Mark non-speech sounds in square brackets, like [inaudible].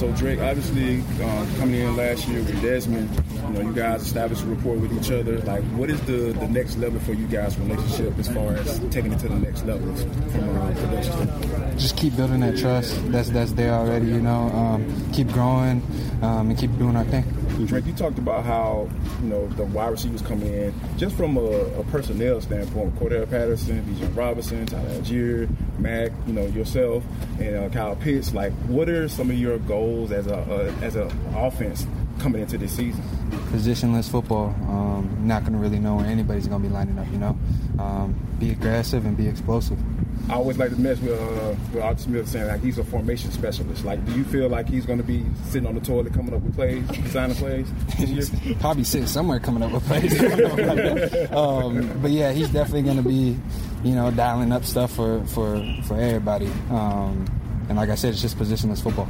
So Drake, obviously um, coming in last year with Desmond, you know, you guys established a rapport with each other. Like, what is the, the next level for you guys' relationship as far as taking it to the next level from a production Just keep building that trust that's that's there already. You know, um, keep growing um, and keep doing our thing. Drake, you talked about how you know the wide receivers coming in just from a, a personnel standpoint. Cordarrelle Patterson, Bijan Robinson, Tyler Allgeier, Mack, you know yourself, and uh, Kyle Pitts. Like, what are some of your goals as a as an offense coming into this season? Positionless football. Um, not going to really know where anybody's going to be lining up. You know, um, be aggressive and be explosive. I always like to mess with uh, with Arthur Smith saying like he's a formation specialist. Like, do you feel like he's going to be sitting on the toilet coming up with plays, designing plays? [laughs] Probably sitting somewhere coming up with plays. [laughs] um, but yeah, he's definitely going to be, you know, dialing up stuff for for for everybody. Um, and like I said, it's just positionless football.